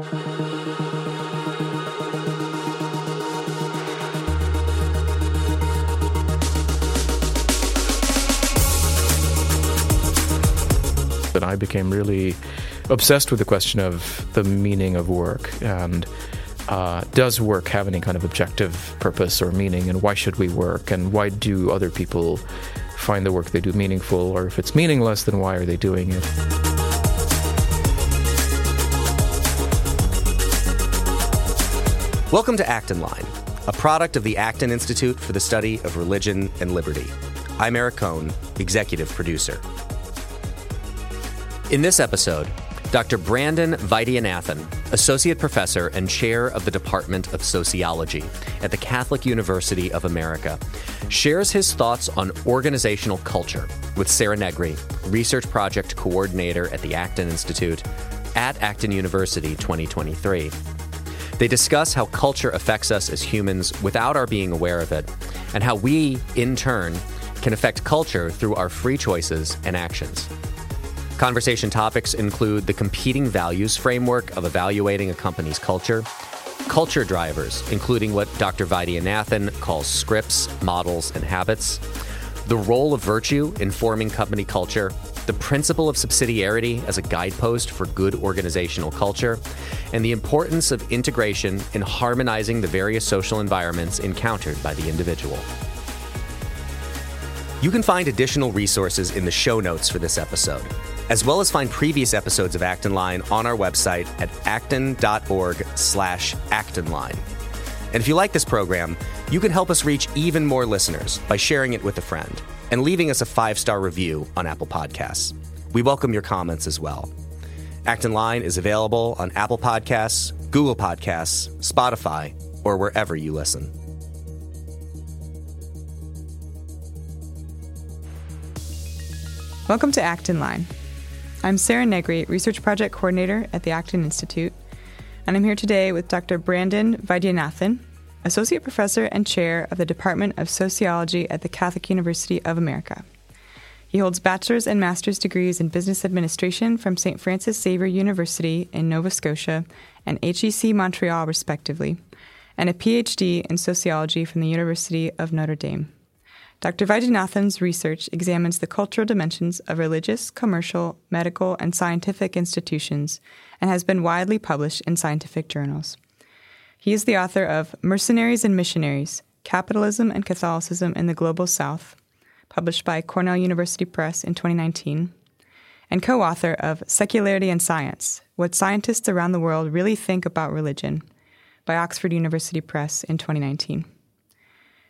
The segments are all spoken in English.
And I became really obsessed with the question of the meaning of work and uh, does work have any kind of objective purpose or meaning and why should we work and why do other people find the work they do meaningful or if it's meaningless then why are they doing it Welcome to Acton Line, a product of the Acton Institute for the Study of Religion and Liberty. I'm Eric Kohn, executive producer. In this episode, Dr. Brandon Vaidyanathan, Associate Professor and Chair of the Department of Sociology at the Catholic University of America, shares his thoughts on organizational culture with Sarah Negri, Research Project Coordinator at the Acton Institute at Acton University 2023. They discuss how culture affects us as humans without our being aware of it, and how we, in turn, can affect culture through our free choices and actions. Conversation topics include the competing values framework of evaluating a company's culture, culture drivers, including what Dr. Vaidyanathan calls scripts, models, and habits, the role of virtue in forming company culture, the principle of subsidiarity as a guidepost for good organizational culture, and the importance of integration in harmonizing the various social environments encountered by the individual. You can find additional resources in the show notes for this episode, as well as find previous episodes of Acton Line on our website at acton.org slash actonline. And if you like this program, you can help us reach even more listeners by sharing it with a friend and leaving us a five-star review on Apple Podcasts. We welcome your comments as well. Acton Line is available on Apple Podcasts, Google Podcasts, Spotify, or wherever you listen. Welcome to Acton Line. I'm Sarah Negri, Research Project Coordinator at the Acton Institute, and I'm here today with Dr. Brandon Vaidyanathan, Associate Professor and Chair of the Department of Sociology at the Catholic University of America. He holds bachelor's and master's degrees in business administration from St. Francis Xavier University in Nova Scotia and HEC Montreal, respectively, and a PhD in sociology from the University of Notre Dame. Dr. Vaidyanathan's research examines the cultural dimensions of religious, commercial, medical, and scientific institutions and has been widely published in scientific journals. He is the author of Mercenaries and Missionaries Capitalism and Catholicism in the Global South, published by Cornell University Press in 2019, and co author of Secularity and Science What Scientists Around the World Really Think About Religion, by Oxford University Press in 2019.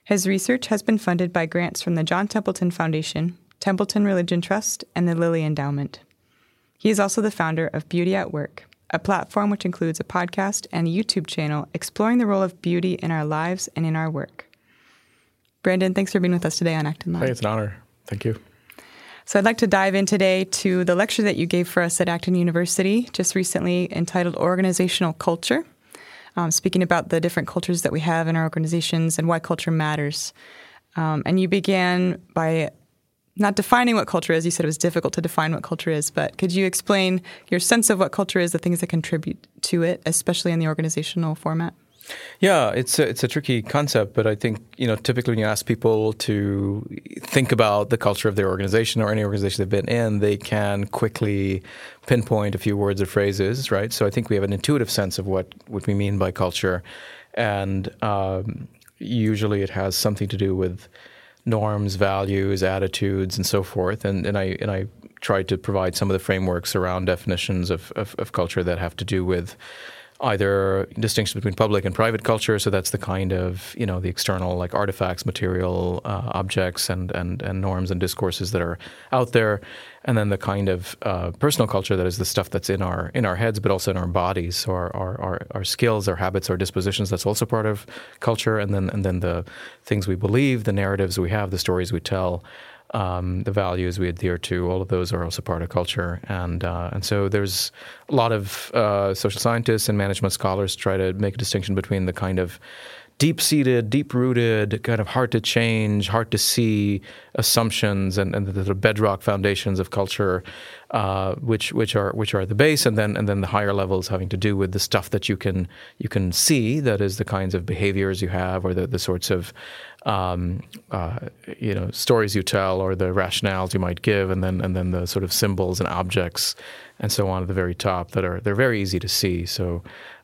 His research has been funded by grants from the John Templeton Foundation, Templeton Religion Trust, and the Lilly Endowment. He is also the founder of Beauty at Work, a platform which includes a podcast and a YouTube channel exploring the role of beauty in our lives and in our work. Brandon, thanks for being with us today on Acton Line. Hey, it's an honor. Thank you. So, I'd like to dive in today to the lecture that you gave for us at Acton University just recently entitled Organizational Culture um, speaking about the different cultures that we have in our organizations and why culture matters. Um, and you began by not defining what culture is. You said it was difficult to define what culture is, but could you explain your sense of what culture is, the things that contribute to it, especially in the organizational format? Yeah, it's a, it's a tricky concept, but I think you know typically when you ask people to think about the culture of their organization or any organization they've been in, they can quickly pinpoint a few words or phrases, right? So I think we have an intuitive sense of what what we mean by culture, and um, usually it has something to do with norms, values, attitudes, and so forth. And and I and I tried to provide some of the frameworks around definitions of, of, of culture that have to do with either distinction between public and private culture. So that's the kind of you know the external like artifacts, material uh, objects, and, and and norms and discourses that are out there, and then the kind of uh, personal culture that is the stuff that's in our in our heads, but also in our bodies. So our, our, our, our skills, our habits, our dispositions. That's also part of culture, and then and then the things we believe, the narratives we have, the stories we tell um, the values we adhere to, all of those are also part of culture. And uh, and so there's a lot of uh, social scientists and management scholars try to make a distinction between the kind of deep seated, deep rooted, kind of hard to change, hard to see assumptions and, and the, the bedrock foundations of culture, uh, which which are which are the base, and then and then the higher levels having to do with the stuff that you can you can see, that is the kinds of behaviors you have, or the, the sorts of um, uh, you know stories you tell, or the rationales you might give, and then and then the sort of symbols and objects and so on at the very top that are they're very easy to see. So.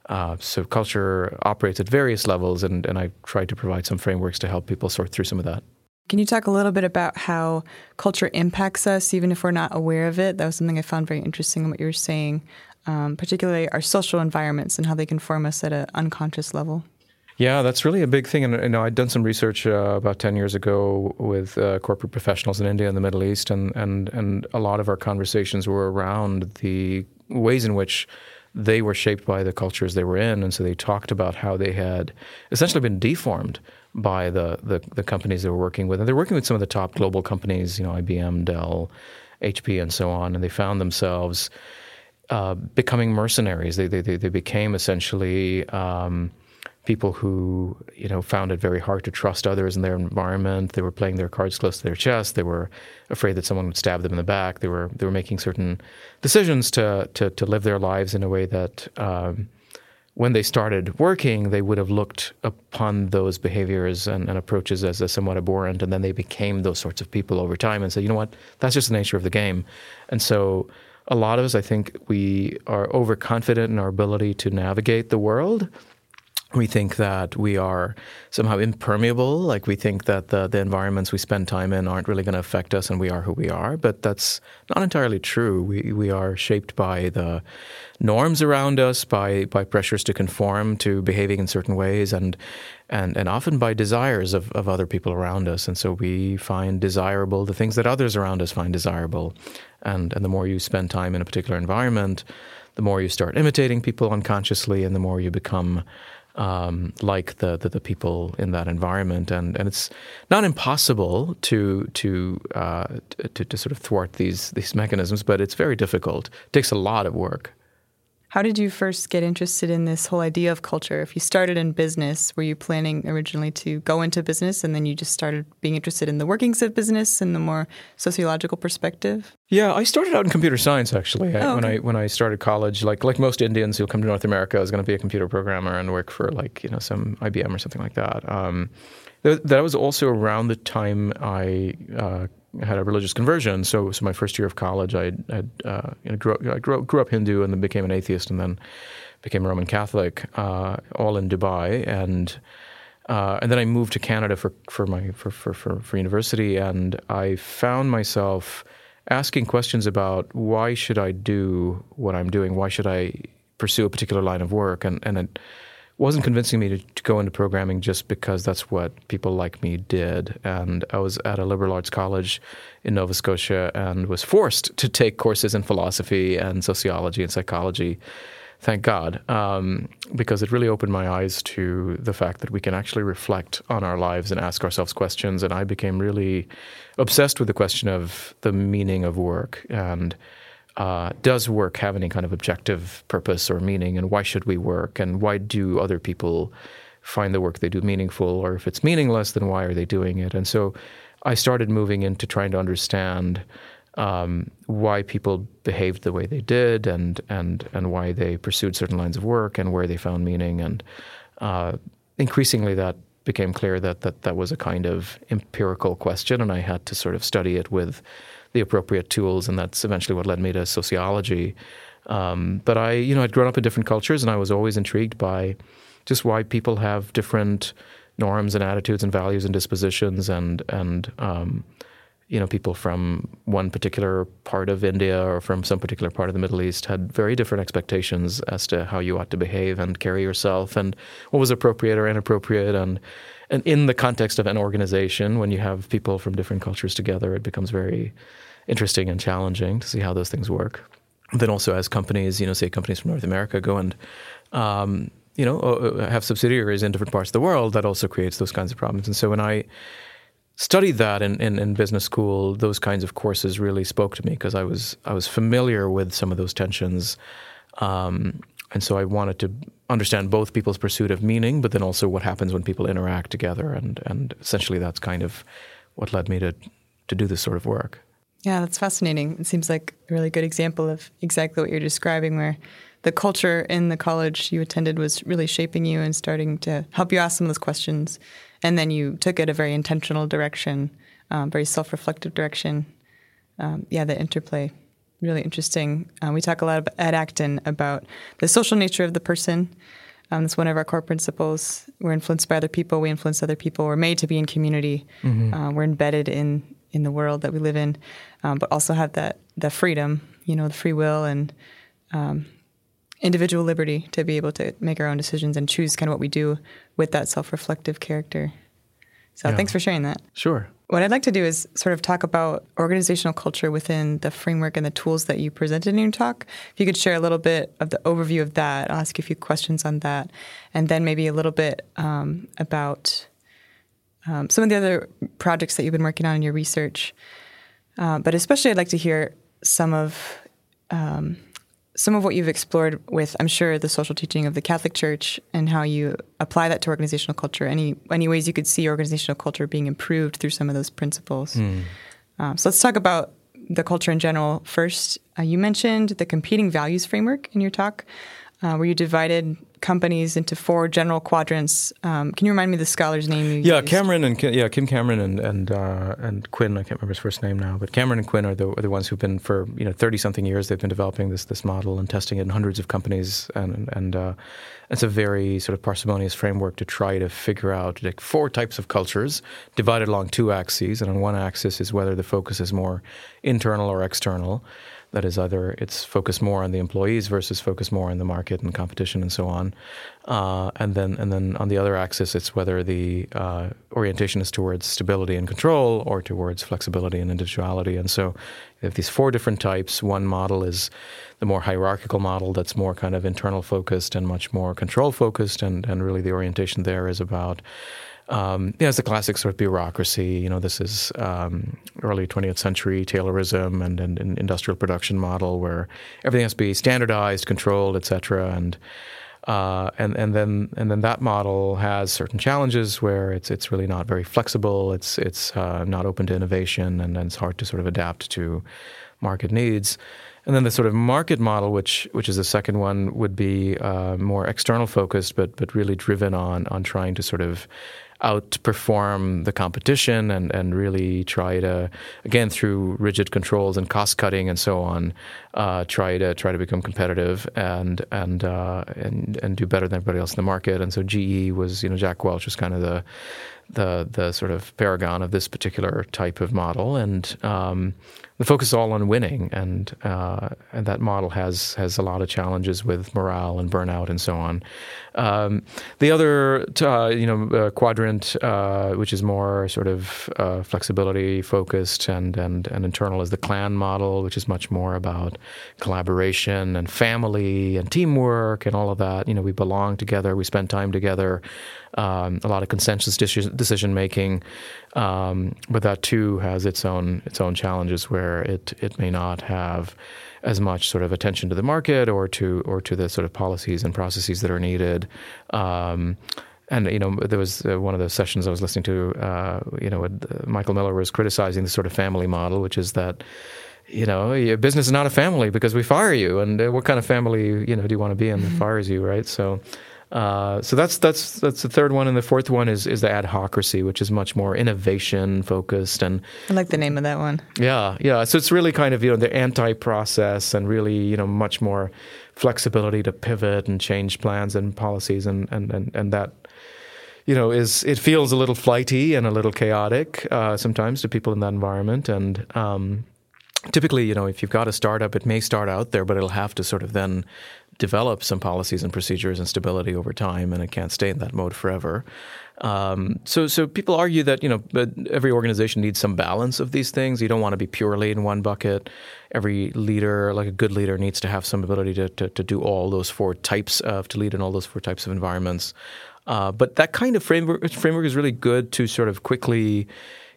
Uh, so culture operates at various levels, and, and I try to provide some frameworks to help people sort through some of that. Can you talk a little bit about how culture impacts us, even if we're not aware of it? That was something I found very interesting in what you were saying, um, particularly our social environments and how they can form us at an unconscious level. Yeah, that's really a big thing. And you know, I'd done some research uh, about ten years ago with uh, corporate professionals in India and the Middle East, and and and a lot of our conversations were around the ways in which they were shaped by the cultures they were in, and so they talked about how they had essentially been deformed by the, the, the companies they were working with, and they're working with some of the top global companies, you know, IBM, Dell, HP, and so on, and they found themselves uh, becoming mercenaries. They, they they became essentially. Um, people who you know found it very hard to trust others in their environment. They were playing their cards close to their chest. They were afraid that someone would stab them in the back. They were they were making certain decisions to to, to live their lives in a way that. Um, when they started working, they would have looked upon those behaviors and, and approaches as a somewhat abhorrent, and then they became those sorts of people over time and said, you know what, that's just the nature of the game. And so, a lot of us, I think, we are overconfident in our ability to navigate the world we think that we are somehow impermeable. Like we think that the, the environments we spend time in aren't really going to affect us and we are who we are. But that's not entirely true. We, we are shaped by the norms around us, by, by pressures to conform to behaving in certain ways, and, and, and often by desires of, of other people around us. And so we find desirable the things that others around us find desirable. And, and the more you spend time in a particular environment, the more you start imitating people unconsciously, and the more you become um, like the, the, the people in that environment, and and it's not impossible to to, uh, to to sort of thwart these these mechanisms, but it's very difficult. It takes a lot of work. How did you first get interested in this whole idea of culture? If you started in business, were you planning originally to go into business and then you just started being interested in the workings of business and the more sociological perspective? Yeah, I started out in computer science actually. Oh, okay. When I when I started college, like like most Indians who come to North America, I was going to be a computer programmer and work for like you know some IBM or something like that. Um, that was also around the time I uh, had a religious conversion. So, so my first year of college, I had uh, you know, grew, I grew, grew, up Hindu and then became an atheist, and then became a Roman Catholic, uh, all in Dubai, and uh, and then I moved to Canada for for my for, for, for, for university, and I found myself asking questions about why should I do what I'm doing? Why should I pursue a particular line of work? And and it, wasn't convincing me to, to, go into programming just because that's what people like me did. And I was at a liberal arts college in Nova Scotia and was forced to take courses in philosophy and sociology and psychology. Thank God, um, because it really opened my eyes to the fact that we can actually reflect on our lives and ask ourselves questions. And I became really obsessed with the question of the meaning of work and uh, does work have any kind of objective purpose or meaning, and why should we work, and why do other people find the work they do meaningful, or if it's meaningless, then why are they doing it? And so I started moving into trying to understand um, why people behaved the way they did, and and and why they pursued certain lines of work, and where they found meaning, and uh, increasingly that became clear that that that was a kind of empirical question, and I had to sort of study it with the appropriate tools, and that's eventually what led me to sociology. Um, but I, you know, I'd grown up in different cultures, and I was always intrigued by just why people have different norms and attitudes and values and dispositions, and and um, you know, people from one particular part of India or from some particular part of the Middle East had very different expectations as to how you ought to behave and carry yourself, and what was appropriate or inappropriate, and and in the context of an organization, when you have people from different cultures together, it becomes very interesting and challenging to see how those things work. Then also as companies, you know, say companies from North America go and um, you know have subsidiaries in different parts of the world, that also creates those kinds of problems. And so when I studied that in, in, in business school, those kinds of courses really spoke to me because I was I was familiar with some of those tensions. Um, and so I wanted to understand both people's pursuit of meaning, but then also what happens when people interact together, and and essentially that's kind of what led me to to do this sort of work. Yeah, that's fascinating. It seems like a really good example of exactly what you're describing, where the culture in the college you attended was really shaping you and starting to help you ask some of those questions. And then you took it a very intentional direction, um, very self reflective direction. Um, yeah, the interplay, really interesting. Um, we talk a lot at Acton about the social nature of the person. Um, that's one of our core principles. We're influenced by other people. We influence other people. We're made to be in community. Mm-hmm. Uh, we're embedded in in the world that we live in, um, but also have that that freedom, you know, the free will and um, individual liberty to be able to make our own decisions and choose kind of what we do with that self-reflective character. So yeah. thanks for sharing that. Sure. What I'd like to do is sort of talk about organizational culture within the framework and the tools that you presented in your talk. If you could share a little bit of the overview of that, I'll ask you a few questions on that, and then maybe a little bit um, about um, some of the other projects that you've been working on in your research. Uh, but especially, I'd like to hear some of um, some of what you've explored with, I'm sure, the social teaching of the Catholic Church and how you apply that to organizational culture. Any any ways you could see organizational culture being improved through some of those principles. Mm. Um, so let's talk about the culture in general first. Uh, you mentioned the competing values framework in your talk uh, where you divided companies into four general quadrants. Um, can you remind me the scholar's name? yeah, used? Cameron and yeah, Kim Cameron and and uh, and Quinn. I can't remember his first name now, but Cameron and Quinn are the, are the ones who've been for you know thirty something years. They've been developing this this model and testing it in hundreds of companies, and and uh, it's a very sort of parsimonious framework to try to figure out like four types of cultures divided along two axes, and on one axis is whether the focus is more internal or external. That is either it's focused more on the employees versus focused more on the market and competition and so on. Uh, and then and then on the other axis, it's whether the uh, orientation is towards stability and control or towards flexibility and individuality. And so you have these four different types. One model is the more hierarchical model that's more kind of internal focused and much more control focused, and, and really the orientation there is about um, yeah, it's the classic sort of bureaucracy. You know, this is um, early 20th century Taylorism and, and, industrial production model where everything has to be standardized, controlled, et cetera. And uh, and and then and then that model has certain challenges where it's it's really not very flexible. It's it's uh, not open to innovation, and, and it's hard to sort of adapt to market needs. And then the sort of market model, which which is the second one, would be uh, more external focused, but but really driven on on trying to sort of outperform the competition and, and really try to again through rigid controls and cost cutting and so on uh, try to try to become competitive and and uh, and and do better than everybody else in the market. And so GE was you know Jack Welch was kind of the the the sort of paragon of this particular type of model and um, the focus is all on winning, and uh, and that model has has a lot of challenges with morale and burnout and so on. Um, the other, uh, you know, uh, quadrant, uh, which is more sort of uh, flexibility focused and, and and internal, is the clan model, which is much more about collaboration and family and teamwork and all of that. You know, we belong together, we spend time together, um, a lot of consensus decision making, um, but that too has its own its own challenges where it it may not have as much sort of attention to the market or to or to the sort of policies and processes that are needed. Um, and you know, there was uh, one of the sessions I was listening to. Uh, you know, uh, Michael Miller was criticizing the sort of family model, which is that you know, your business is not a family because we fire you. And uh, what kind of family, you know, do you want to be in that mm-hmm. fires you, right? So, uh, so that's that's that's the third one, and the fourth one is is the adhocracy, which is much more innovation focused. And I like the name of that one. Yeah, yeah. So it's really kind of you know the anti-process and really you know much more flexibility to pivot and change plans and policies, and and and, and that you know is it feels a little flighty and a little chaotic uh, sometimes to people in that environment, and um, typically, you know, if you've got a startup, it may start out there, but it'll have to sort of then develop some policies and procedures and stability over time, and it can't stay in that mode forever. Um, so, so people argue that you know every organization needs some balance of these things. You don't want to be purely in one bucket. Every leader, like a good leader, needs to have some ability to to, to do all those four types of to lead in all those four types of environments. Uh, but that kind of framework framework is really good to sort of quickly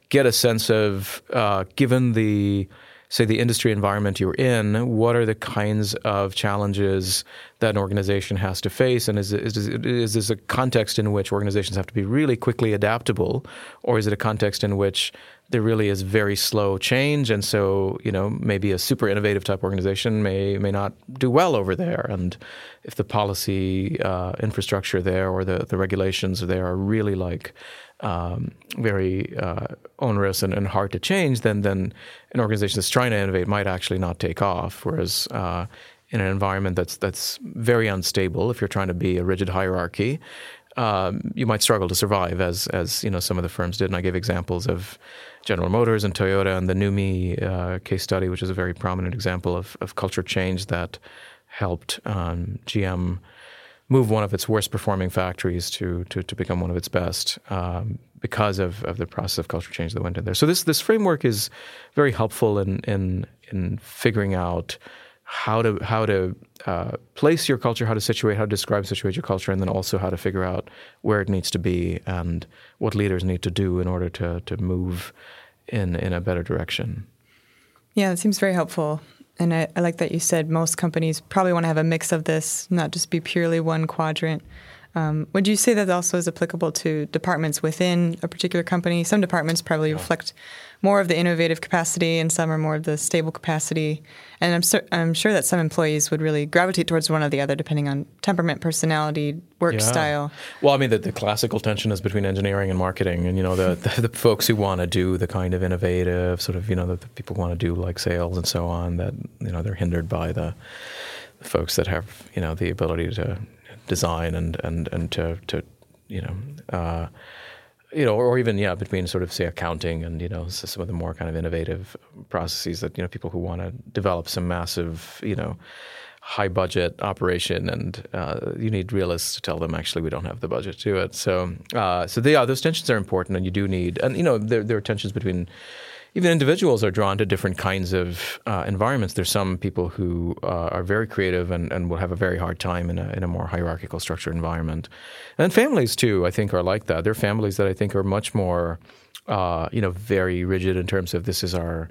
get a sense of, uh, given the say the industry environment you're in, what are the kinds of challenges that an organization has to face, and is is, is this a context in which organizations have to be really quickly adaptable, or is it a context in which there really is very slow change, and so you know maybe a super innovative type organization may may not do well over there, and if the policy uh, infrastructure there or the the regulations there are really like um, very uh, onerous and, and, hard to change, then then an organization that's trying to innovate might actually not take off. Whereas uh, in an environment that's that's very unstable, if you're trying to be a rigid hierarchy, um, you might struggle to survive, as as you know some of the firms did. And I gave examples of General Motors and Toyota and the NUMMI uh, case study, which is a very prominent example of, of culture change that helped um, GM move one of its worst performing factories to to, to become one of its best um, because of, of the process of culture change that went in there. So this this framework is very helpful in in in figuring out how to how to uh, place your culture, how to situate, how to describe, situate your culture, and then also how to figure out where it needs to be and what leaders need to do in order to to move in in a better direction. Yeah, it seems very helpful. And I, I, like that you said most companies probably want to have a mix of this, not just be purely one quadrant. Um, would you say that also is applicable to departments within a particular company? Some departments probably reflect more of the innovative capacity, and some are more of the stable capacity. And I'm, sur- I'm sure that some employees would really gravitate towards one or the other, depending on temperament, personality, work yeah. style. Well, I mean, the, the, classical tension is between engineering and marketing, and you know, the the, the folks who want to do the kind of innovative sort of, you know, the, the people want to do like sales and so on. That you know, they're hindered by the folks that have you know the ability to design and and and to to you know. Uh, you know, or even yeah, between sort of say accounting and you know some of the more kind of innovative processes that you know people who want to develop some massive you know high budget operation and uh, you need realists to tell them actually we don't have the budget to do it. So uh, so they, yeah, those tensions are important and you do need and you know there there are tensions between even individuals are drawn to different kinds of uh, environments. There's some people who uh, are very creative and, and will have a very hard time in a, in a more hierarchical structured environment. And families, too, I think, are like that. There are families that I think are much more, uh, you know, very rigid in terms of this is our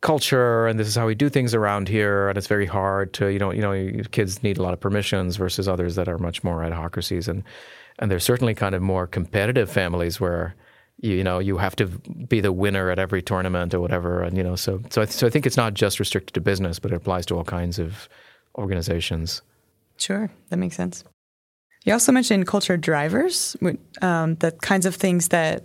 culture and this is how we do things around here and it's very hard to you know you know kids need a lot of permissions versus others that are much more adhocracies and and there's certainly kind of more competitive families where you, you know you have to be the winner at every tournament or whatever and you know so so I, so I think it's not just restricted to business but it applies to all kinds of organizations sure that makes sense you also mentioned culture drivers um, the kinds of things that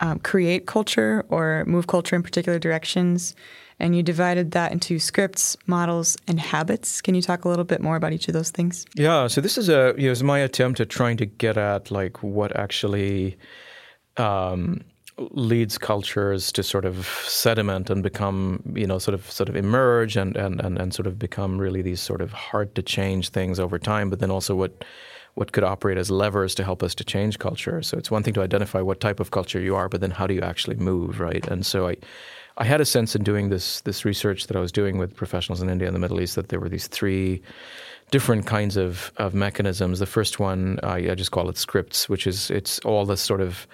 um, create culture or move culture in particular directions and you divided that into scripts, models, and habits. Can you talk a little bit more about each of those things? Yeah, so this is a you know, is my attempt at trying to get at like what actually um, leads cultures to sort of sediment and become, you know, sort of sort of emerge and, and, and, and sort of become really these sort of hard to change things over time, but then also what what could operate as levers to help us to change culture. So it's one thing to identify what type of culture you are, but then how do you actually move, right? And so I I had a sense in doing this this research that I was doing with professionals in India and the Middle East that there were these three different kinds of, of mechanisms. The first one I, I just call it scripts, which is it's all this sort of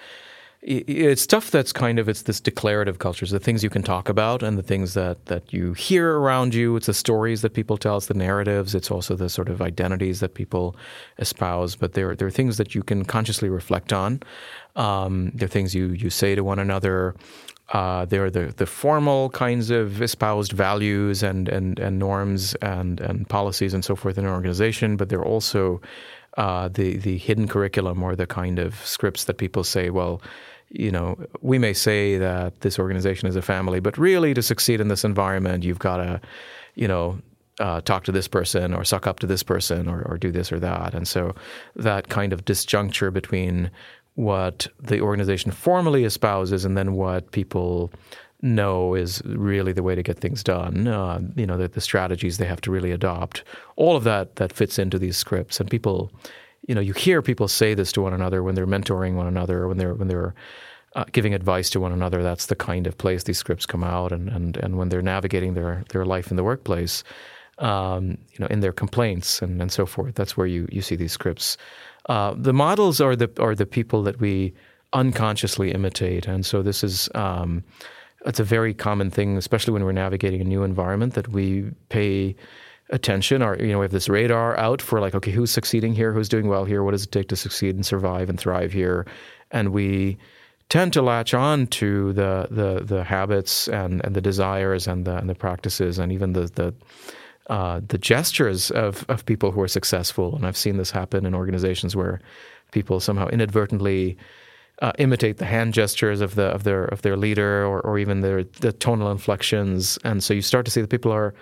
it's stuff that's kind of it's this declarative culture. It's the things you can talk about and the things that that you hear around you. It's the stories that people tell. It's the narratives. It's also the sort of identities that people espouse. But there there are things that you can consciously reflect on. Um, there are things you you say to one another. Uh, there are the, the formal kinds of espoused values and, and, and norms and, and policies and so forth in an organization, but there are also uh, the the hidden curriculum or the kind of scripts that people say, well, you know, we may say that this organization is a family, but really to succeed in this environment, you've got to, you know, uh, talk to this person or suck up to this person or, or do this or that. And so that kind of disjuncture between what the organization formally espouses and then what people know is really the way to get things done. Uh, you know, the, the strategies they have to really adopt. All of that that fits into these scripts, and people you know, you hear people say this to one another when they're mentoring one another, when they're when they're uh, giving advice to one another. That's the kind of place these scripts come out, and and and when they're navigating their their life in the workplace, um, you know, in their complaints and and so forth. That's where you you see these scripts. Uh, the models are the are the people that we unconsciously imitate, and so this is. Um, it's a very common thing, especially when we're navigating a new environment, that we pay attention or you know we have this radar out for like okay who's succeeding here? Who's doing well here? What does it take to succeed and survive and thrive here? And we tend to latch on to the the, the habits and, and the desires and the and the practices and even the the uh, the gestures of, of people who are successful. And I've seen this happen in organizations where people somehow inadvertently uh, imitate the hand gestures of the of their of their leader or, or even their the tonal inflections. And so you start to see that people are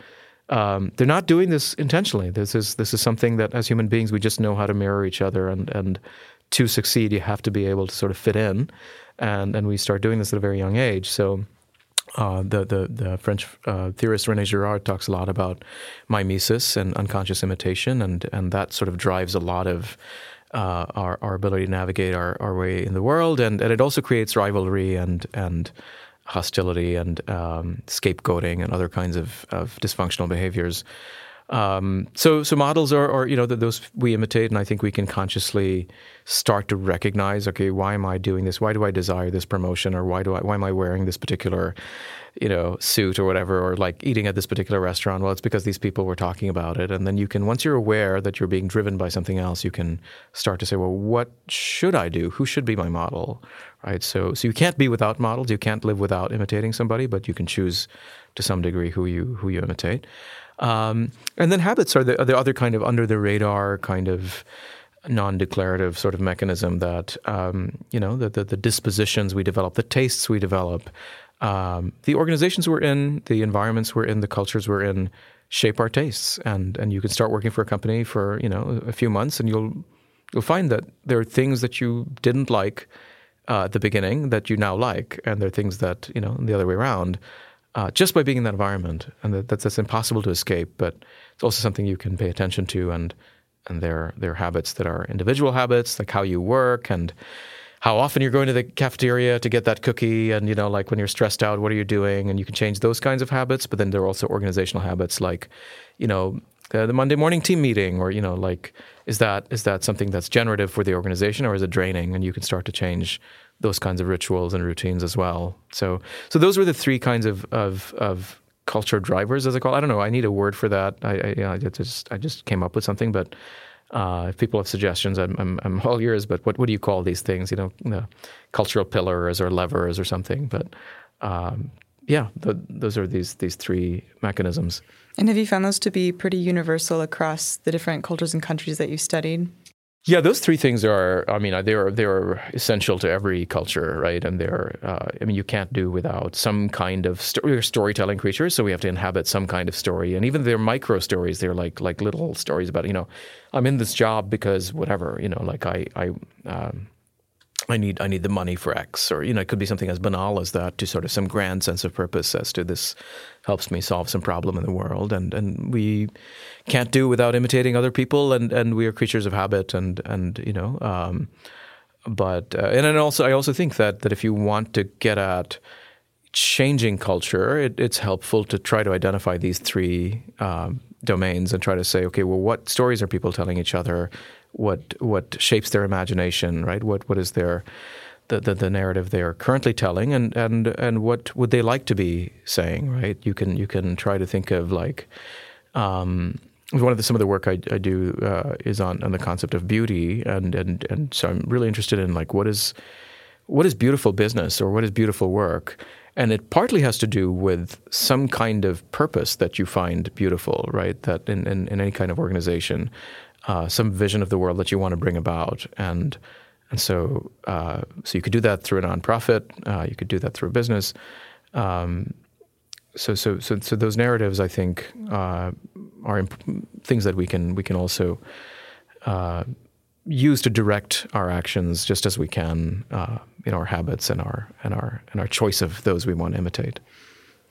um, they're not doing this intentionally. This is this is something that as human beings we just know how to mirror each other, and and to succeed you have to be able to sort of fit in, and and we start doing this at a very young age. So. Uh, the, the, the French uh, theorist René Girard talks a lot about mimesis and unconscious imitation, and, and that sort of drives a lot of uh, our, our ability to navigate our, our way in the world, and, and it also creates rivalry and and hostility and um, scapegoating and other kinds of, of dysfunctional behaviors. Um, so, so models are, are, you know, those we imitate, and I think we can consciously start to recognize, okay, why am I doing this? Why do I desire this promotion, or why do I, why am I wearing this particular, you know, suit or whatever, or like eating at this particular restaurant? Well, it's because these people were talking about it, and then you can, once you're aware that you're being driven by something else, you can start to say, well, what should I do? Who should be my model, right? So, so you can't be without models. You can't live without imitating somebody, but you can choose to some degree who you who you imitate. Um, and then habits are the, are the other kind of under the radar kind of non-declarative sort of mechanism that um, you know the, the, the dispositions we develop, the tastes we develop, um, the organizations we're in, the environments we're in, the cultures we're in shape our tastes. And and you can start working for a company for you know a few months, and you'll you'll find that there are things that you didn't like uh, at the beginning that you now like, and there are things that you know the other way around uh, just by being in that environment, and that, that's, that's impossible to escape. But it's also something you can pay attention to, and and their their habits that are individual habits, like how you work and how often you're going to the cafeteria to get that cookie, and you know, like when you're stressed out, what are you doing? And you can change those kinds of habits. But then there are also organizational habits, like you know, the, the Monday morning team meeting, or you know, like is that is that something that's generative for the organization, or is it draining? And you can start to change those kinds of rituals and routines as well. So, so those were the three kinds of of, of culture drivers, as I call. It. I don't know. I need a word for that. I, I, you know, I just I just came up with something, but uh, if people have suggestions, I'm, I'm, I'm all ears. But what what do you call these things? You know, cultural pillars or levers or something. But um, yeah, those are these these three mechanisms. And have you found those to be pretty universal across the different cultures and countries that you studied? Yeah, those three things are. I mean, they're they're essential to every culture, right? And they're. Uh, I mean, you can't do without some kind of sto- storytelling creatures. So we have to inhabit some kind of story, and even they're micro stories. They're like like little stories about you know, I'm in this job because whatever you know, like I I. Um, I need I need the money for X, or you know, it could be something as banal as that to sort of some grand sense of purpose as to this helps me solve some problem in the world, and and we can't do without imitating other people, and and we are creatures of habit, and and you know, um, but uh, and then also I also think that that if you want to get at changing culture, it, it's helpful to try to identify these three um, domains and try to say, okay, well, what stories are people telling each other? what what shapes their imagination, right? What what is their the, the, the, narrative they are currently telling, and, and and what would they like to be saying, right? You can you can try to think of like um, one of the, some of the work I, I do uh, is on, on the concept of beauty, and, and and so I'm really interested in like what is what is beautiful business or what is beautiful work, and it partly has to do with some kind of purpose that you find beautiful, right? That in, in, in any kind of organization, uh, some vision of the world that you want to bring about, and and so uh, so you could do that through a nonprofit, uh, you could do that through a business. Um, so so so so those narratives, I think, uh, are imp- things that we can we can also uh, use to direct our actions, just as we can uh, in our habits and our and our and our choice of those we want to imitate.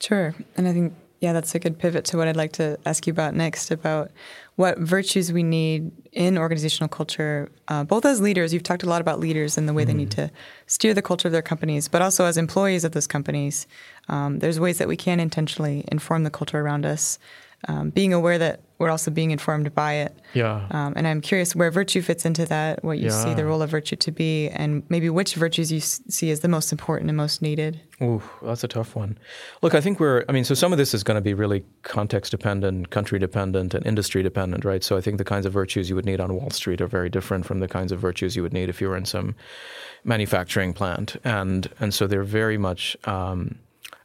Sure, and I think yeah, that's a good pivot to what I'd like to ask you about next about what virtues we need in organizational culture, uh, both as leaders. You've talked a lot about leaders and the way mm-hmm. they need mm-hmm. to steer the culture of their companies, but also as employees of those companies. Um, there's ways that we can intentionally inform the culture around us. Um, being aware that we're also being informed by it. Yeah. Um, and I'm curious where virtue fits into that, what you Yeah. see the role of virtue to be, and maybe which virtues you s- see as the most important and most needed. Ooh, that's a tough one. Look, I think we're, I mean, so some of this is going to be really context dependent, country dependent, and industry dependent, right? So I think the kinds of virtues you would need on Wall Street are very different from the kinds of virtues you would need if you were in some manufacturing plant. And, and so they're very much, um,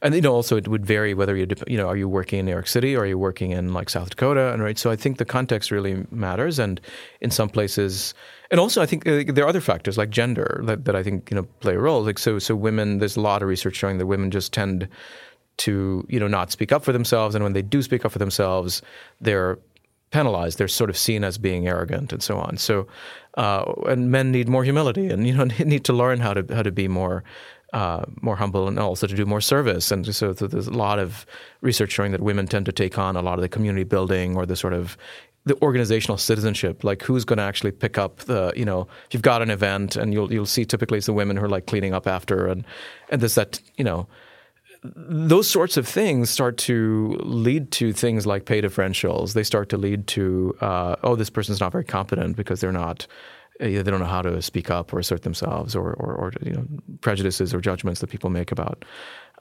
and you know, also it would vary whether you, you know, are you working in New York City or are you working in like South Dakota, and right. So I think the context really matters, and in some places, and also I think uh, there are other factors like gender that, that I think you know play a role. Like so, so women, there's a lot of research showing that women just tend to you know not speak up for themselves, and when they do speak up for themselves, they're penalized. They're sort of seen as being arrogant and so on. So, uh, and men need more humility, and you know need to learn how to how to be more. Uh, more humble and also to do more service. And so, so there's a lot of research showing that women tend to take on a lot of the community building or the sort of the organizational citizenship. Like who's going to actually pick up the, you know, if you've got an event and you'll you'll see typically it's the women who are like cleaning up after and and there's that, you know, those sorts of things start to lead to things like pay differentials. They start to lead to, uh, oh, this person's not very competent because they're not, they don't know how to speak up or assert themselves, or, or, or you know, prejudices or judgments that people make about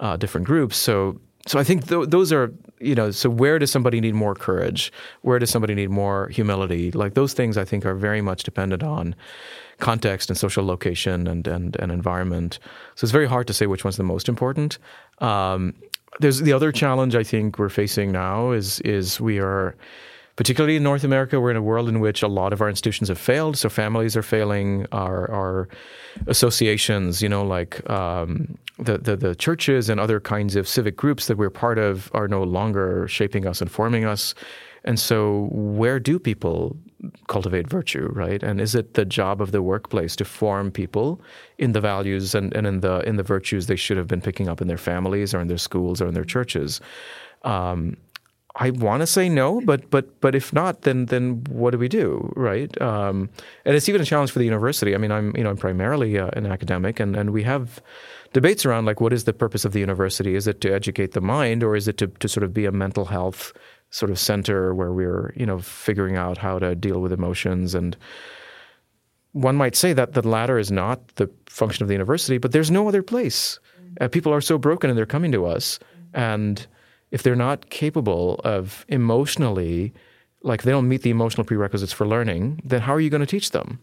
uh, different groups. So, so I think th- those are, you know, so where does somebody need more courage? Where does somebody need more humility? Like those things, I think, are very much dependent on context and social location and, and, and environment. So it's very hard to say which one's the most important. Um, there's the other challenge I think we're facing now is is we are particularly in North America, we're in a world in which a lot of our institutions have failed. So families are failing, our, our associations, you know, like um, the, the, the churches and other kinds of civic groups that we're part of are no longer shaping us and forming us. And so, where do people cultivate virtue, right? And is it the job of the workplace to form people in the values and, and in the in the virtues they should have been picking up in their families or in their schools or in their churches? Um, I want to say no, but but but if not, then then what do we do, right? Um, and it's even a challenge for the university. I mean, I'm you know I'm primarily uh, an academic, and and we have debates around like what is the purpose of the university? Is it to educate the mind, or is it to to sort of be a mental health sort of center where we're you know figuring out how to deal with emotions and one might say that the latter is not the function of the university, but there's no other place. Uh, people are so broken and they're coming to us. And if they're not capable of emotionally, like they don't meet the emotional prerequisites for learning, then how are you going to teach them?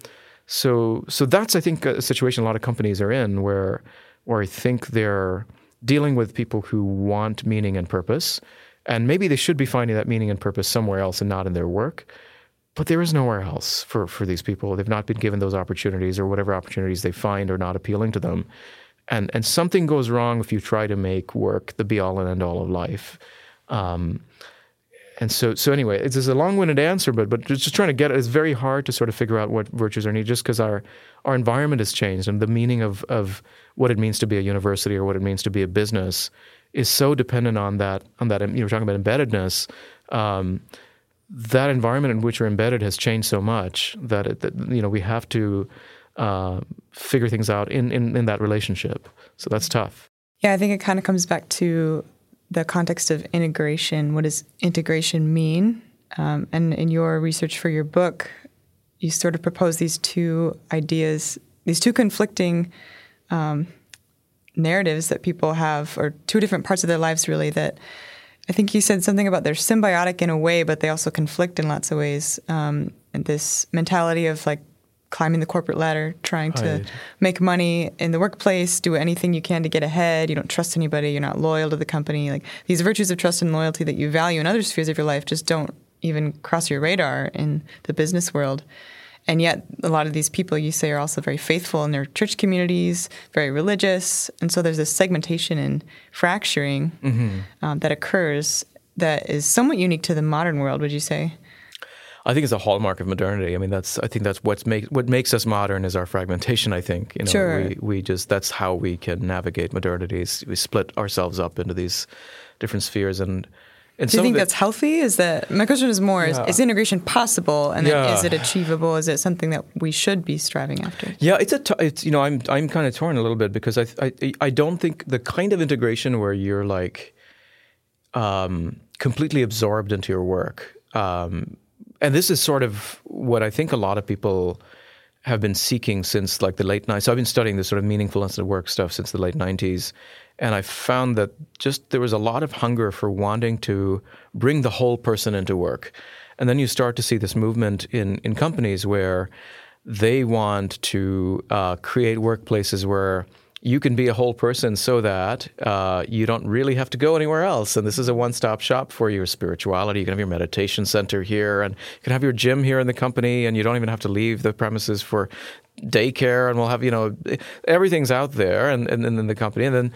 So, so that's I think a situation a lot of companies are in where, where I think they're dealing with people who want meaning and purpose, and maybe they should be finding that meaning and purpose somewhere else and not in their work. But there is nowhere else for, for these people. They've not been given those opportunities, or whatever opportunities they find are not appealing to them. And and something goes wrong if you try to make work the be all and end all of life. Um, and so so anyway, it's, it's a long-winded answer, but but just trying to get it. It's very hard to sort of figure out what virtues are needed, just because our our environment has changed and the meaning of of what it means to be a university or what it means to be a business is so dependent on that on that. You were talking about embeddedness. Um, that environment in which we're embedded has changed so much that, it, that you know we have to uh, figure things out in, in in that relationship. So that's tough. Yeah, I think it kind of comes back to the context of integration. What does integration mean? Um, and in your research for your book, you sort of propose these two ideas, these two conflicting um, narratives that people have, or two different parts of their lives, really. That I think you said something about they're symbiotic in a way, but they also conflict in lots of ways. Um, and this mentality of like climbing the corporate ladder, trying to Right. make money in the workplace, do anything you can to get ahead. You don't trust anybody. You're not loyal to the company. Like these virtues of trust and loyalty that you value in other spheres of your life just don't even cross your radar in the business world. And yet, a lot of these people you say are also very faithful in their church communities, very religious. And so there's this segmentation and fracturing um, that occurs that is somewhat unique to the modern world, would you say? I think it's a hallmark of modernity. I mean, that's I think that's what's make what makes us modern is our fragmentation. I think you know Sure. we we just that's how we can navigate modernity. We split ourselves up into these different spheres and. And Do you think that's healthy? Is that my question is more: Yeah. is, is integration possible, and then Yeah. is it achievable? Is it something that we should be striving after? Yeah, it's a t- it's you know I'm I'm kind of torn a little bit because I I I don't think the kind of integration where you're like um, completely absorbed into your work. um, and this is sort of what I think a lot of people have been seeking since like the late 90s. So I've been studying this sort of meaningfulness of work stuff since the late 90s. And I found that just there was a lot of hunger for wanting to bring the whole person into work. And then you start to see this movement in, in companies where they want to uh, create workplaces where you can be a whole person so that uh, you don't really have to go anywhere else. And this is a one stop shop for your spirituality. You can have your meditation center here, and you can have your gym here in the company, and you don't even have to leave the premises for daycare. And we'll have, you know, everything's out there and, and, and in the company. And then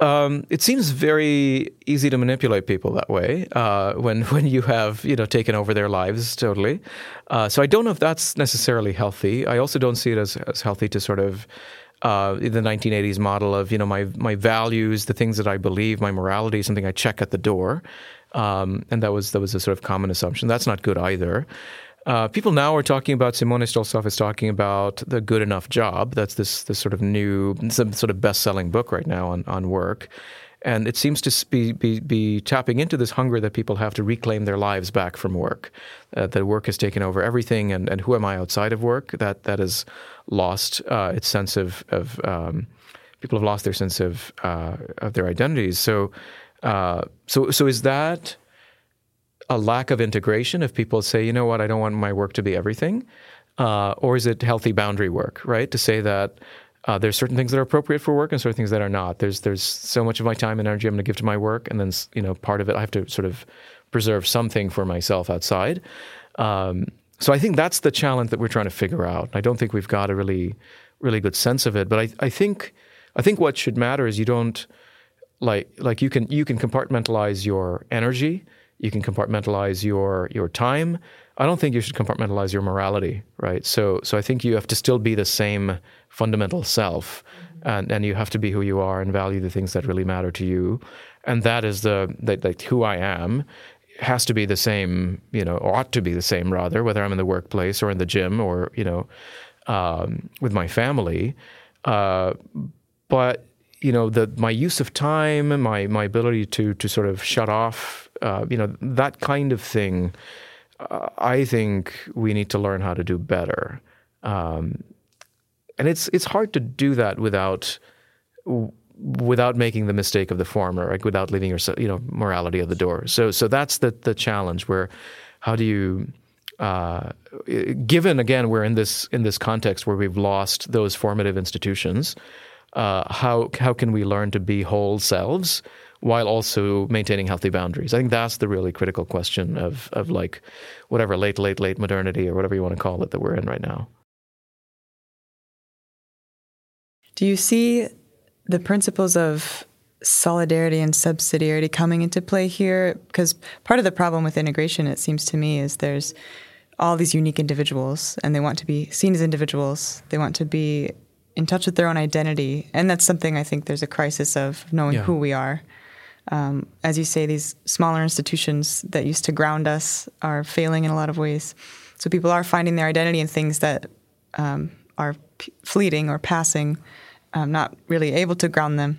um, it seems very easy to manipulate people that way uh, when when you have you know taken over their lives totally. Uh, so I don't know if that's necessarily healthy. I also don't see it as, as healthy to sort of uh, the 1980s model of you know my my values, the things that I believe, my morality, something I check at the door, um, and that was that was a sort of common assumption. That's not good either. Uh, people now are talking about Simone Stolzoff is talking about the good enough job. That's this this sort of new, some sort of best selling book right now on on work. And it seems to be, be, be, tapping into this hunger that people have to reclaim their lives back from work. Uh, that work has taken over everything, and, and who am I outside of work? That that has lost uh, its sense of, of um, people have lost their sense of uh, of their identities. So, uh, so so is that a lack of integration? If people say, you know what, I don't want my work to be everything, uh, or is it healthy boundary work? Right, to say that uh, there's certain things that are appropriate for work and certain things that are not. There's there's so much of my time and energy I'm going to give to my work, and then you know part of it I have to sort of preserve something for myself outside. Um, so I think that's the challenge that we're trying to figure out. I don't think we've got a really really good sense of it, but I, I think I think what should matter is you don't like like you can you can compartmentalize your energy, you can compartmentalize your your time. I don't think you should compartmentalize your morality, right? So so I think you have to still be the same fundamental self mm-hmm. and, and you have to be who you are and value the things that really matter to you and that is the like who i am has to be the same you know ought to be the same rather whether i'm in the workplace or in the gym or you know um, with my family. Uh, but you know the my use of time my my ability to to sort of shut off uh, you know that kind of thing uh, i think we need to learn how to do better. Um, and it's it's hard to do that without without making the mistake of the former, like without leaving your you know morality at the door. So so that's the the challenge. Where how do you uh, given again we're in this in this context where we've lost those formative institutions, uh, how how can we learn to be whole selves while also maintaining healthy boundaries? I think that's the really critical question of of like whatever late late late modernity or whatever you want to call it that we're in right now. Do you see the principles of solidarity and subsidiarity coming into play here? Because part of the problem with integration, it seems to me, is there's all these unique individuals and they want to be seen as individuals. They want to be in touch with their own identity. And that's something I think there's a crisis of knowing yeah. who we are. Um, as you say, these smaller institutions that used to ground us are failing in a lot of ways. So people are finding their identity in things that um, are p- fleeting or passing um, not really able to ground them.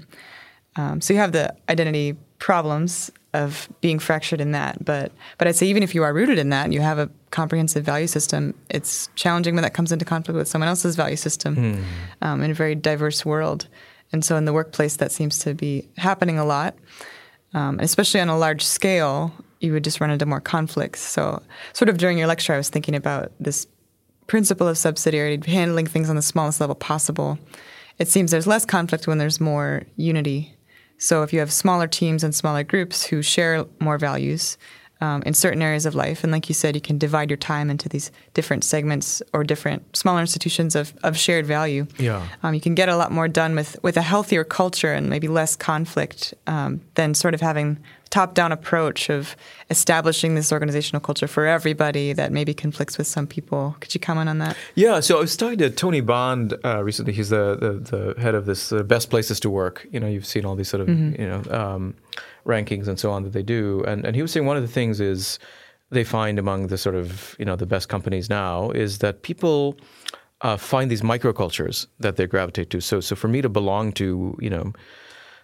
Um, so you have the identity problems of being fractured in that. But but I'd say even if you are rooted in that and you have a comprehensive value system, it's challenging when that comes into conflict with someone else's value system mm. um, in a very diverse world. And so in the workplace, that seems to be happening a lot, um, especially on a large scale. You would just run into more conflicts. So, sort of during your lecture, I was thinking about this principle of subsidiarity, handling things on the smallest level possible it seems there's less conflict when there's more unity. So if you have smaller teams and smaller groups who share more values um, in certain areas of life, and like you said, you can divide your time into these different segments or different smaller institutions of, of shared value. Yeah, um, you can get a lot more done with with a healthier culture and maybe less conflict um, than sort of having top down approach of establishing this organizational culture for everybody that maybe conflicts with some people. Could you comment on that? Yeah, so I was talking to Tony Bond uh, recently. He's the, the, the, head of this uh, best places to work. You know, you've seen all these sort of mm-hmm. you know um, rankings and so on that they do, and and he was saying one of the things is they find among the sort of you know the best companies now is that people. Uh, find these microcultures that they gravitate to. So, so for me to belong to, you know,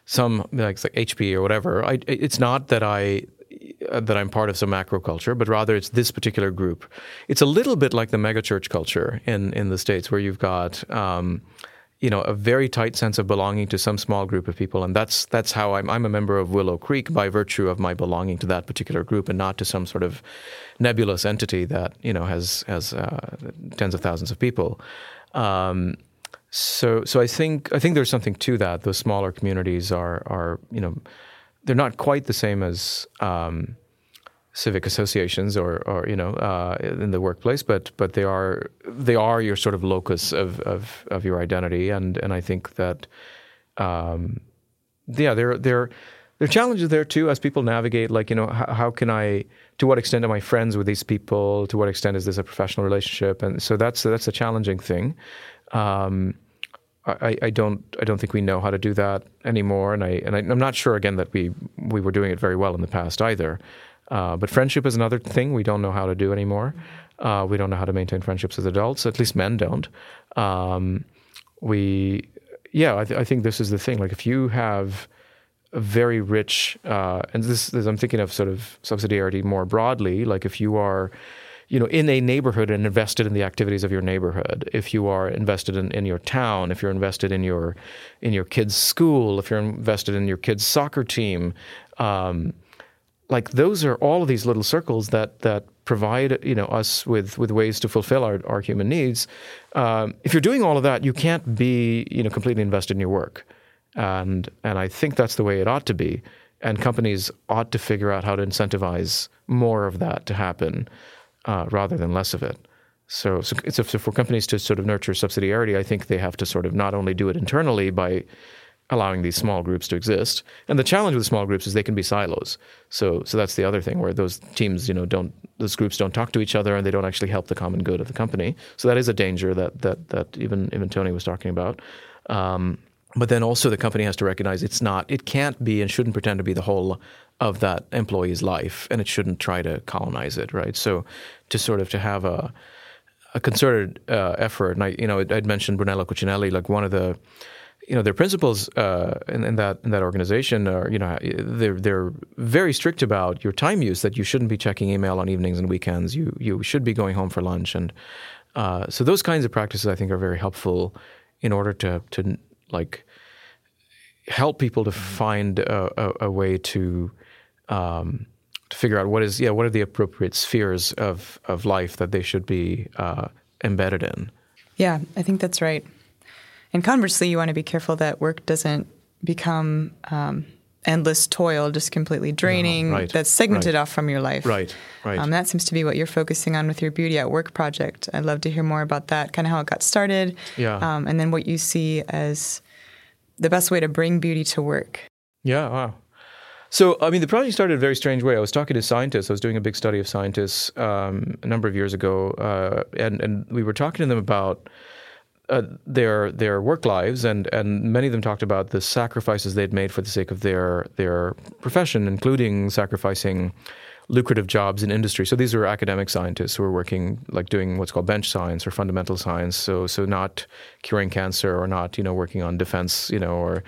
some like, like HP or whatever. I, it's not that I that I'm part of some macro culture, but rather it's this particular group. It's a little bit like the megachurch culture in in the states, where you've got. Um, you know, a very tight sense of belonging to some small group of people, and that's that's how I'm. I'm a member of Willow Creek by virtue of my belonging to that particular group, and not to some sort of nebulous entity that you know has has uh, tens of thousands of people. Um, so, so I think I think there's something to that. Those smaller communities are are you know, they're not quite the same as um, civic associations or, or you know uh, in the workplace, but but they are they are your sort of locus of of, of your identity, and and I think that um, yeah, there there there are challenges there too as people navigate. Like you know, how, how, can I? To what extent am I friends with these people? To what extent is this a professional relationship? And so that's that's a challenging thing. Um, I, I, don't I don't think we know how to do that anymore, and I and I, am not sure again that we we were doing it very well in the past either. Uh, but friendship is another thing we don't know how to do anymore. Uh, we don't know how to maintain friendships as adults. At least men don't. Um, we, yeah, I, th- I, think this is the thing. Like if you have a very rich, uh, and this, this, I'm thinking of sort of subsidiarity more broadly. Like if you are, you know, in a neighborhood and invested in the activities of your neighborhood, if you are invested in, in your town, if you're invested in your in your kid's school, if you're invested in your kid's soccer team. Um, like those are all of these little circles that that provide you know us with with ways to fulfill our, our human needs. Um, if you're doing all of that, you can't be you know completely invested in your work, and and I think that's the way it ought to be. And companies ought to figure out how to incentivize more of that to happen uh, rather than less of it. So, so, so for companies to sort of nurture subsidiarity, I think they have to sort of not only do it internally by allowing these small groups to exist. And the challenge with small groups is they can be silos. So so that's the other thing where those teams, you know, don't those groups don't talk to each other and they don't actually help the common good of the company. So that is a danger that that that even even Tony was talking about. Um, but then also the company has to recognize it's not it can't be and shouldn't pretend to be the whole of that employee's life and it shouldn't try to colonize it, right? So to sort of to have a a concerted uh, effort, and I, you know, I'd mentioned Brunello Cucinelli, like one of the you know their principles uh, in, in, that in that organization are you know they're they're very strict about your time use that you shouldn't be checking email on evenings and weekends you you should be going home for lunch and uh, so those kinds of practices I think are very helpful in order to to like help people to find a, a, a way to um, to figure out what is yeah what are the appropriate spheres of of life that they should be uh, embedded in. Yeah, I think that's right. And conversely, you want to be careful that work doesn't become um, endless toil, just completely draining. right, that's segmented right. off from your life. Right, right. Um, that seems to be what you're focusing on with your Beauty at Work project. I'd love to hear more about that, kind of how it got started, yeah. Um, and then what you see as the best way to bring beauty to work. Yeah, wow. So, I mean, the project started a very strange way. I was talking to scientists. I was doing a big study of scientists um, a number of years ago, uh, and and we were talking to them about uh, their their work lives, and and many of them talked about the sacrifices they'd made for the sake of their their profession, including sacrificing lucrative jobs in industry. So these are academic scientists who are working like doing what's called bench science or fundamental science. So so not curing cancer or not you know working on defense you know or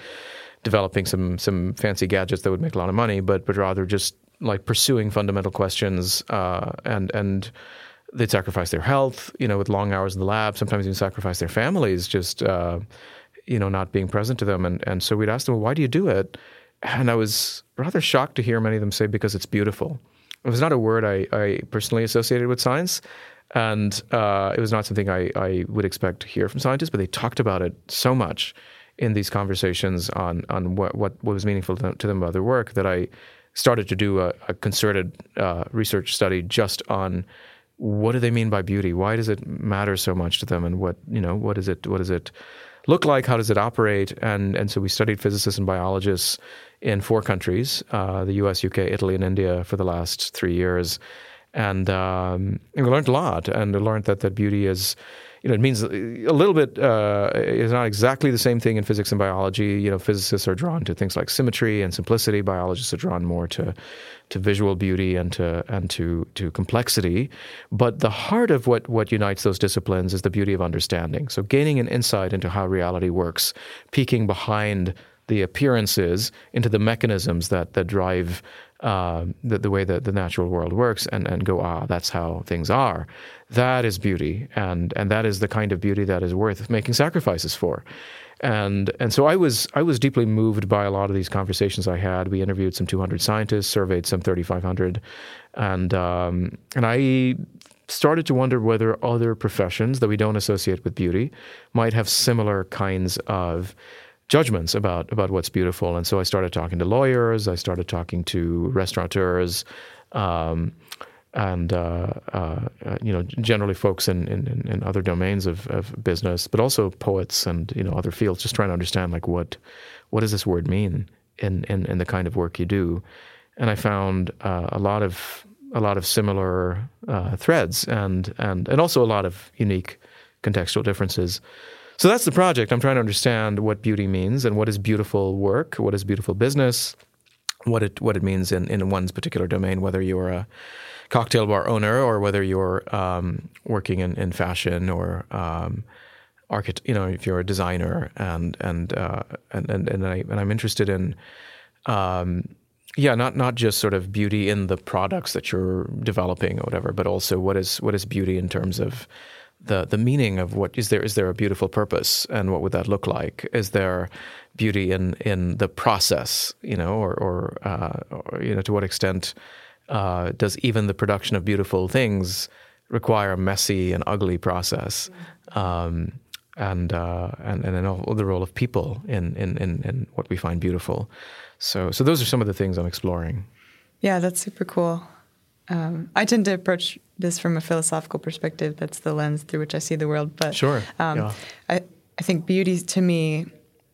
developing some some fancy gadgets that would make a lot of money, but but rather just like pursuing fundamental questions uh, and and they'd sacrifice their health, you know, with long hours in the lab. Sometimes even sacrifice their families, just uh, you know, not being present to them. And and so we'd ask them, well, why do you do it? And I was rather shocked to hear many of them say because it's beautiful. It was not a word I, I personally associated with science, and uh, it was not something I, I would expect to hear from scientists. But they talked about it so much in these conversations on on what what, what was meaningful to them, about their work that I started to do a, a concerted uh, research study just on what do they mean by beauty? Why does it matter so much to them? And what you know, what is it? What does it look like? How does it operate? And and so we studied physicists and biologists in four countries: uh, the U.S., U.K., Italy, and India for the last three years. And, um, and we learned a lot, and we learned that that beauty is you know, it means a little bit. Uh, it's not exactly the same thing in physics and biology. You know, physicists are drawn to things like symmetry and simplicity. Biologists are drawn more to to visual beauty and to and to to complexity. But the heart of what what unites those disciplines is the beauty of understanding. So, gaining an insight into how reality works, peeking behind the appearances into the mechanisms that that drive uh, the, the way that the natural world works and, and go, ah, that's how things are. That is beauty. And, and that is the kind of beauty that is worth making sacrifices for. And, and so I was, I was deeply moved by a lot of these conversations I had. We interviewed some 200 scientists, surveyed some 3,500. And, um, and I started to wonder whether other professions that we don't associate with beauty might have similar kinds of judgments about about what's beautiful. And so I started talking to lawyers. I started talking to restaurateurs. Um, and uh, uh, you know, generally folks in, in, in other domains of, of, business, but also poets and you know other fields, just trying to understand like what what does this word mean in in, in the kind of work you do. And I found uh, a lot of a lot of similar uh, threads and and and also a lot of unique contextual differences. So that's the project. I'm trying to understand what beauty means and what is beautiful work, what is beautiful business, what it what it means in, in one's particular domain, whether you're a cocktail bar owner or whether you're um, working in, in fashion or um, architect, you know, if you're a designer and and uh, and, and and I and I'm interested in um, yeah, not not just sort of beauty in the products that you're developing or whatever, but also what is what is beauty in terms of the the meaning of what is there is there a beautiful purpose and what would that look like? Is there beauty in in the process, you know, or or, uh, or you know to what extent uh, does even the production of beautiful things require a messy and ugly process? Um, and uh, and and then the role of people in, in in in what we find beautiful. So so those are some of the things I'm exploring. Yeah, that's super cool. Um, I tend to approach this from a philosophical perspective. That's the lens through which I see the world. But sure, um, yeah. I, I think beauty to me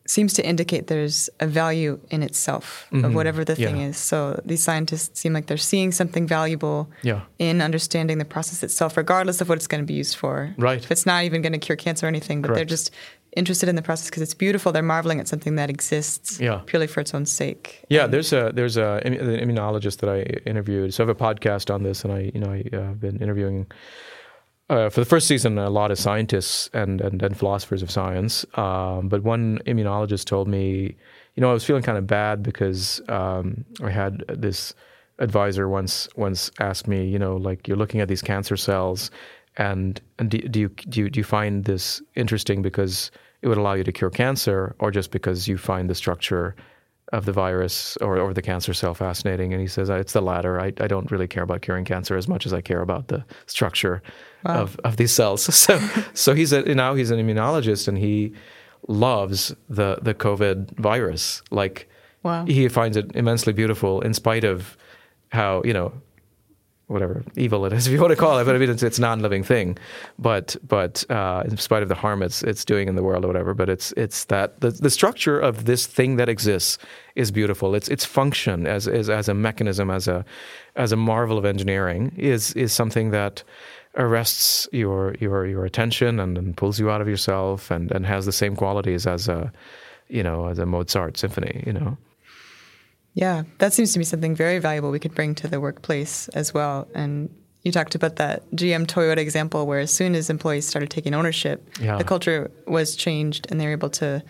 seems to indicate there's a value in itself mm-hmm. of whatever the thing yeah. is. So these scientists seem like they're seeing something valuable yeah. in understanding the process itself, regardless of what it's going to be used for. Right. If it's not even going to cure cancer or anything, but Correct. they're just interested in the process because it's beautiful. They're marveling at something that exists yeah. purely for its own sake. Yeah, and there's a there's a an immunologist that I interviewed. So I have a podcast on this, and I you know I, have uh, been interviewing. Uh, for the first season, a lot of scientists and and, and philosophers of science. Um, but one immunologist told me, you know, I was feeling kind of bad because um, I had this advisor once once asked me, you know, like you're looking at these cancer cells and, and do, do, you, do, you, do you find this interesting because it would allow you to cure cancer, or just because you find the structure of the virus or, or the cancer cell fascinating? And he says, it's the latter. I, I don't really care about curing cancer as much as I care about the structure wow. of, of these cells. So, so he's a, now he's an immunologist and he loves the, the COVID virus. Like, wow. he finds it immensely beautiful in spite of how, you know, whatever evil it is, if you want to call it. But I mean, it's, it's non-living thing. But but uh, in spite of the harm it's it's doing in the world or whatever, but it's it's that the, the structure of this thing that exists is beautiful. Its its function as, as as a mechanism, as a as a marvel of engineering, is is something that arrests your your your attention and, and pulls you out of yourself and and has the same qualities as a you know as a Mozart symphony. You know. Yeah, that seems to be something very valuable we could bring to the workplace as well. And you talked about that GM Toyota example where as soon as employees started taking ownership, yeah. the culture was changed and they were able to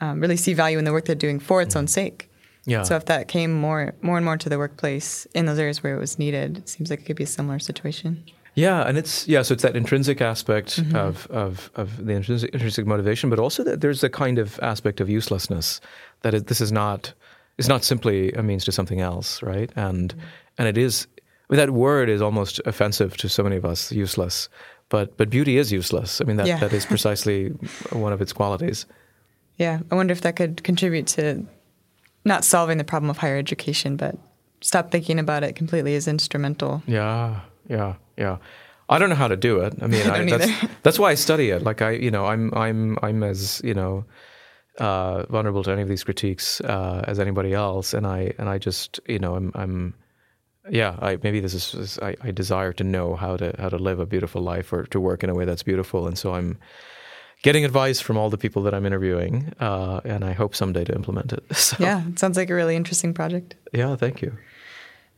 um, really see value in the work they're doing for its mm. own sake. Yeah. So if that came more more and more to the workplace in those areas where it was needed, it seems like it could be a similar situation. Yeah, and it's yeah, so it's that intrinsic aspect mm-hmm. of, of of the intrinsic, intrinsic motivation, but also that there's a kind of aspect of uselessness that this is not is not simply a means to something else, right? And mm-hmm. and it is I mean, that word is almost offensive to so many of us, useless. But but beauty is useless. I mean that, yeah. that is precisely one of its qualities. Yeah. I wonder if that could contribute to not solving the problem of higher education, but stop thinking about it completely as instrumental. Yeah, yeah, yeah. I don't know how to do it. I mean, I I, that's, that's why I study it. Like I, you know, I'm I'm I'm as you know uh, vulnerable to any of these critiques uh, as anybody else, and I and I just you know I'm I'm yeah I maybe this is, is I, I, desire to know how to how to live a beautiful life or to work in a way that's beautiful, and so I'm getting advice from all the people that I'm interviewing, uh, and I hope someday to implement it. So, yeah, it sounds like a really interesting project. Yeah, thank you.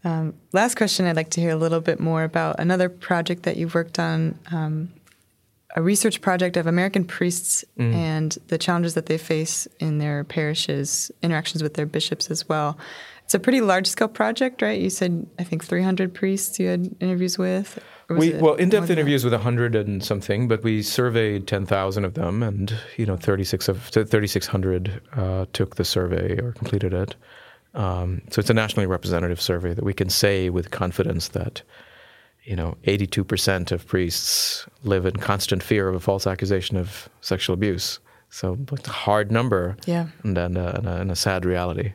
Um, last question, I'd like to hear a little bit more about another project that you've worked on. Um, a research project of American priests mm. and the challenges that they face in their parishes, interactions with their bishops as well. it's a pretty large scale project, right? You said I think 300 priests you had interviews with. We well in-depth interviews with 100 and something, but we surveyed 10,000 of them, and you know 36 of 3,600 uh, took the survey or completed it. Um, so it's a nationally representative survey that we can say with confidence that you know 82% of priests live in constant fear of a false accusation of sexual abuse. So it's a hard number, yeah, and, and, a, and, a, and a sad reality.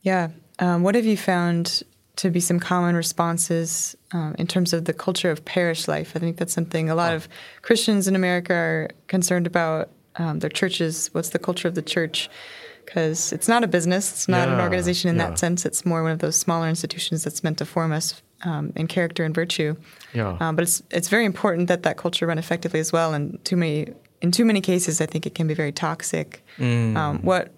Yeah. Um, what have you found to be some common responses um, in terms of the culture of parish life? I think that's something a lot oh. of Christians in America are concerned about. Um, their churches, what's the culture of the church? Because it's not a business, it's not yeah, an organization in yeah. that sense. It's more one of those smaller institutions that's meant to form us um, in character and virtue. Yeah. Um, but it's it's very important that that culture run effectively as well. And too many in too many cases, I think it can be very toxic. Mm. Um, what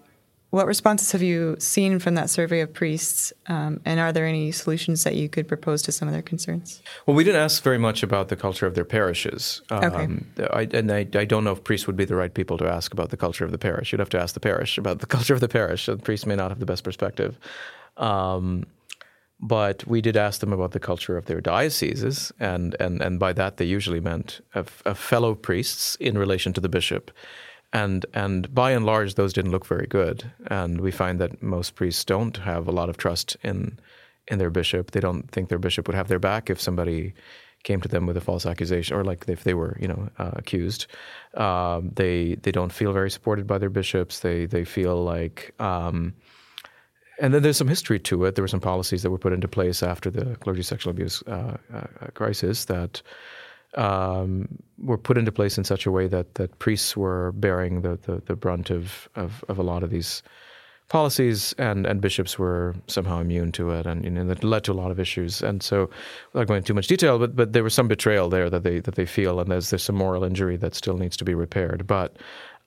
what responses have you seen from that survey of priests, um, and are there any solutions that you could propose to some of their concerns? Well, we didn't ask very much about the culture of their parishes. Okay. Um, I, and I, I, don't know if priests would be the right people to ask about the culture of the parish. You'd have to ask the parish about the culture of the parish. The priests may not have the best perspective. Um, but we did ask them about the culture of their dioceses, and, and, and by that they usually meant of, of fellow priests in relation to the bishop. And and by and large those didn't look very good and we find that most priests don't have a lot of trust in in their bishop. They don't think their bishop would have their back if somebody came to them with a false accusation or like if they were you know uh, accused. Uh, they they don't feel very supported by their bishops. They they feel like um, and then there's some history to it. There were some policies that were put into place after the clergy sexual abuse uh, uh crisis that um, were put into place in such a way that, that priests were bearing the, the, the brunt of, of, of, a lot of these policies, and, and bishops were somehow immune to it, and you know, that led to a lot of issues. And so, without going into too much detail, but but there was some betrayal there that they that they feel, and there's there's some moral injury that still needs to be repaired. But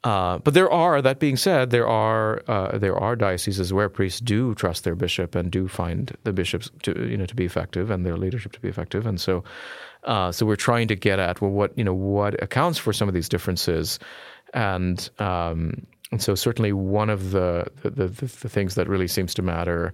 uh, but there are, that being said, there are uh, there are dioceses where priests do trust their bishop and do find the bishops to you know to be effective and their leadership to be effective, and so uh, so we're trying to get at well, what you know, what accounts for some of these differences, and um, and so certainly one of the the, the the, things that really seems to matter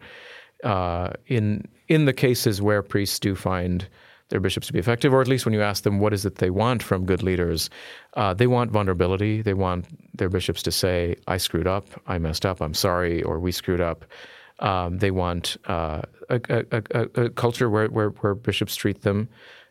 uh, in in the cases where priests do find their bishops to be effective, or at least when you ask them what is it they want from good leaders, uh, they want vulnerability. They want their bishops to say, "I screwed up, I messed up, I'm sorry," or "We screwed up." Um, they want uh, a, a, a, a, culture where, where, where bishops treat them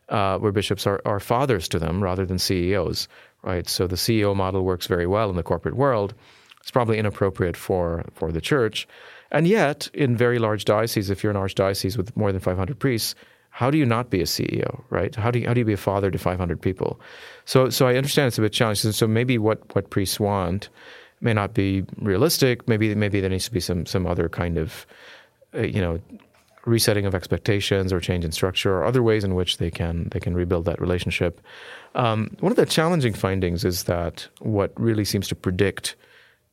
uh, where bishops are, are fathers to them rather than CEOs, right? So the CEO model works very well in the corporate world. It's probably inappropriate for, for the church. And yet, in very large dioceses, if you're an archdiocese with more than 500 priests, how do you not be a CEO, right? How do you, how do you be a father to 500 people? So, so I understand it's a bit challenging. So maybe what, what priests want may not be realistic. Maybe maybe there needs to be some some other kind of, uh, you know, resetting of expectations or change in structure or other ways in which they can they can rebuild that relationship. Um, one of the challenging findings is that what really seems to predict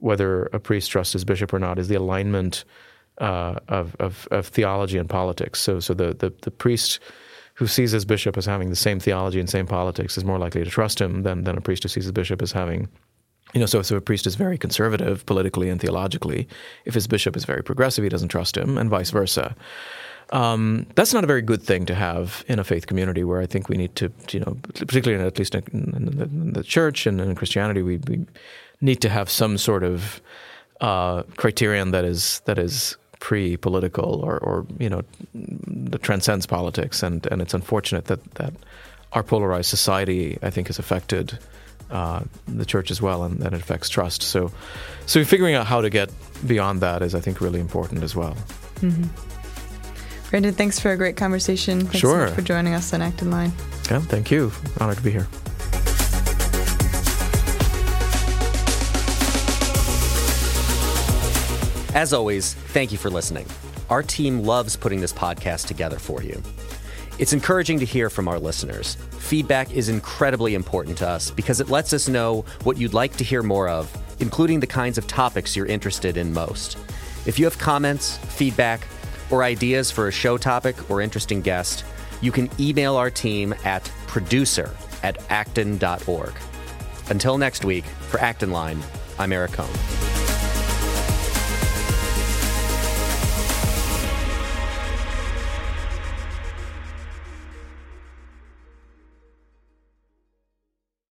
whether a priest trusts his bishop or not is the alignment uh, of, of, of theology and politics. So so the, the the priest who sees his bishop as having the same theology and same politics is more likely to trust him than than a priest who sees his bishop as having you know, so, so a priest is very conservative politically and theologically. If his bishop is very progressive, he doesn't trust him, and vice versa. Um, that's not a very good thing to have in a faith community where I think we need to, you know, particularly in, at least in, the, in the, church and in Christianity, we, we, need to have some sort of uh, criterion that is that is pre-political or, or you know that transcends politics. And and it's unfortunate that that our polarized society, I think, has affected uh, the church as well, and that it affects trust. So, so figuring out how to get beyond that is, I think, really important as well. Mm-hmm. Brandon, thanks for a great conversation. Thanks sure. so for joining us on Acton Line. Yeah, thank you. Honored to be here. As always, thank you for listening. Our team loves putting this podcast together for you. It's encouraging to hear from our listeners. Feedback is incredibly important to us because it lets us know what you'd like to hear more of, including the kinds of topics you're interested in most. If you have comments, feedback, or ideas for a show topic or interesting guest, you can email our team at producer at acton.org. Until next week, for Acton Line, I'm Eric Kohn.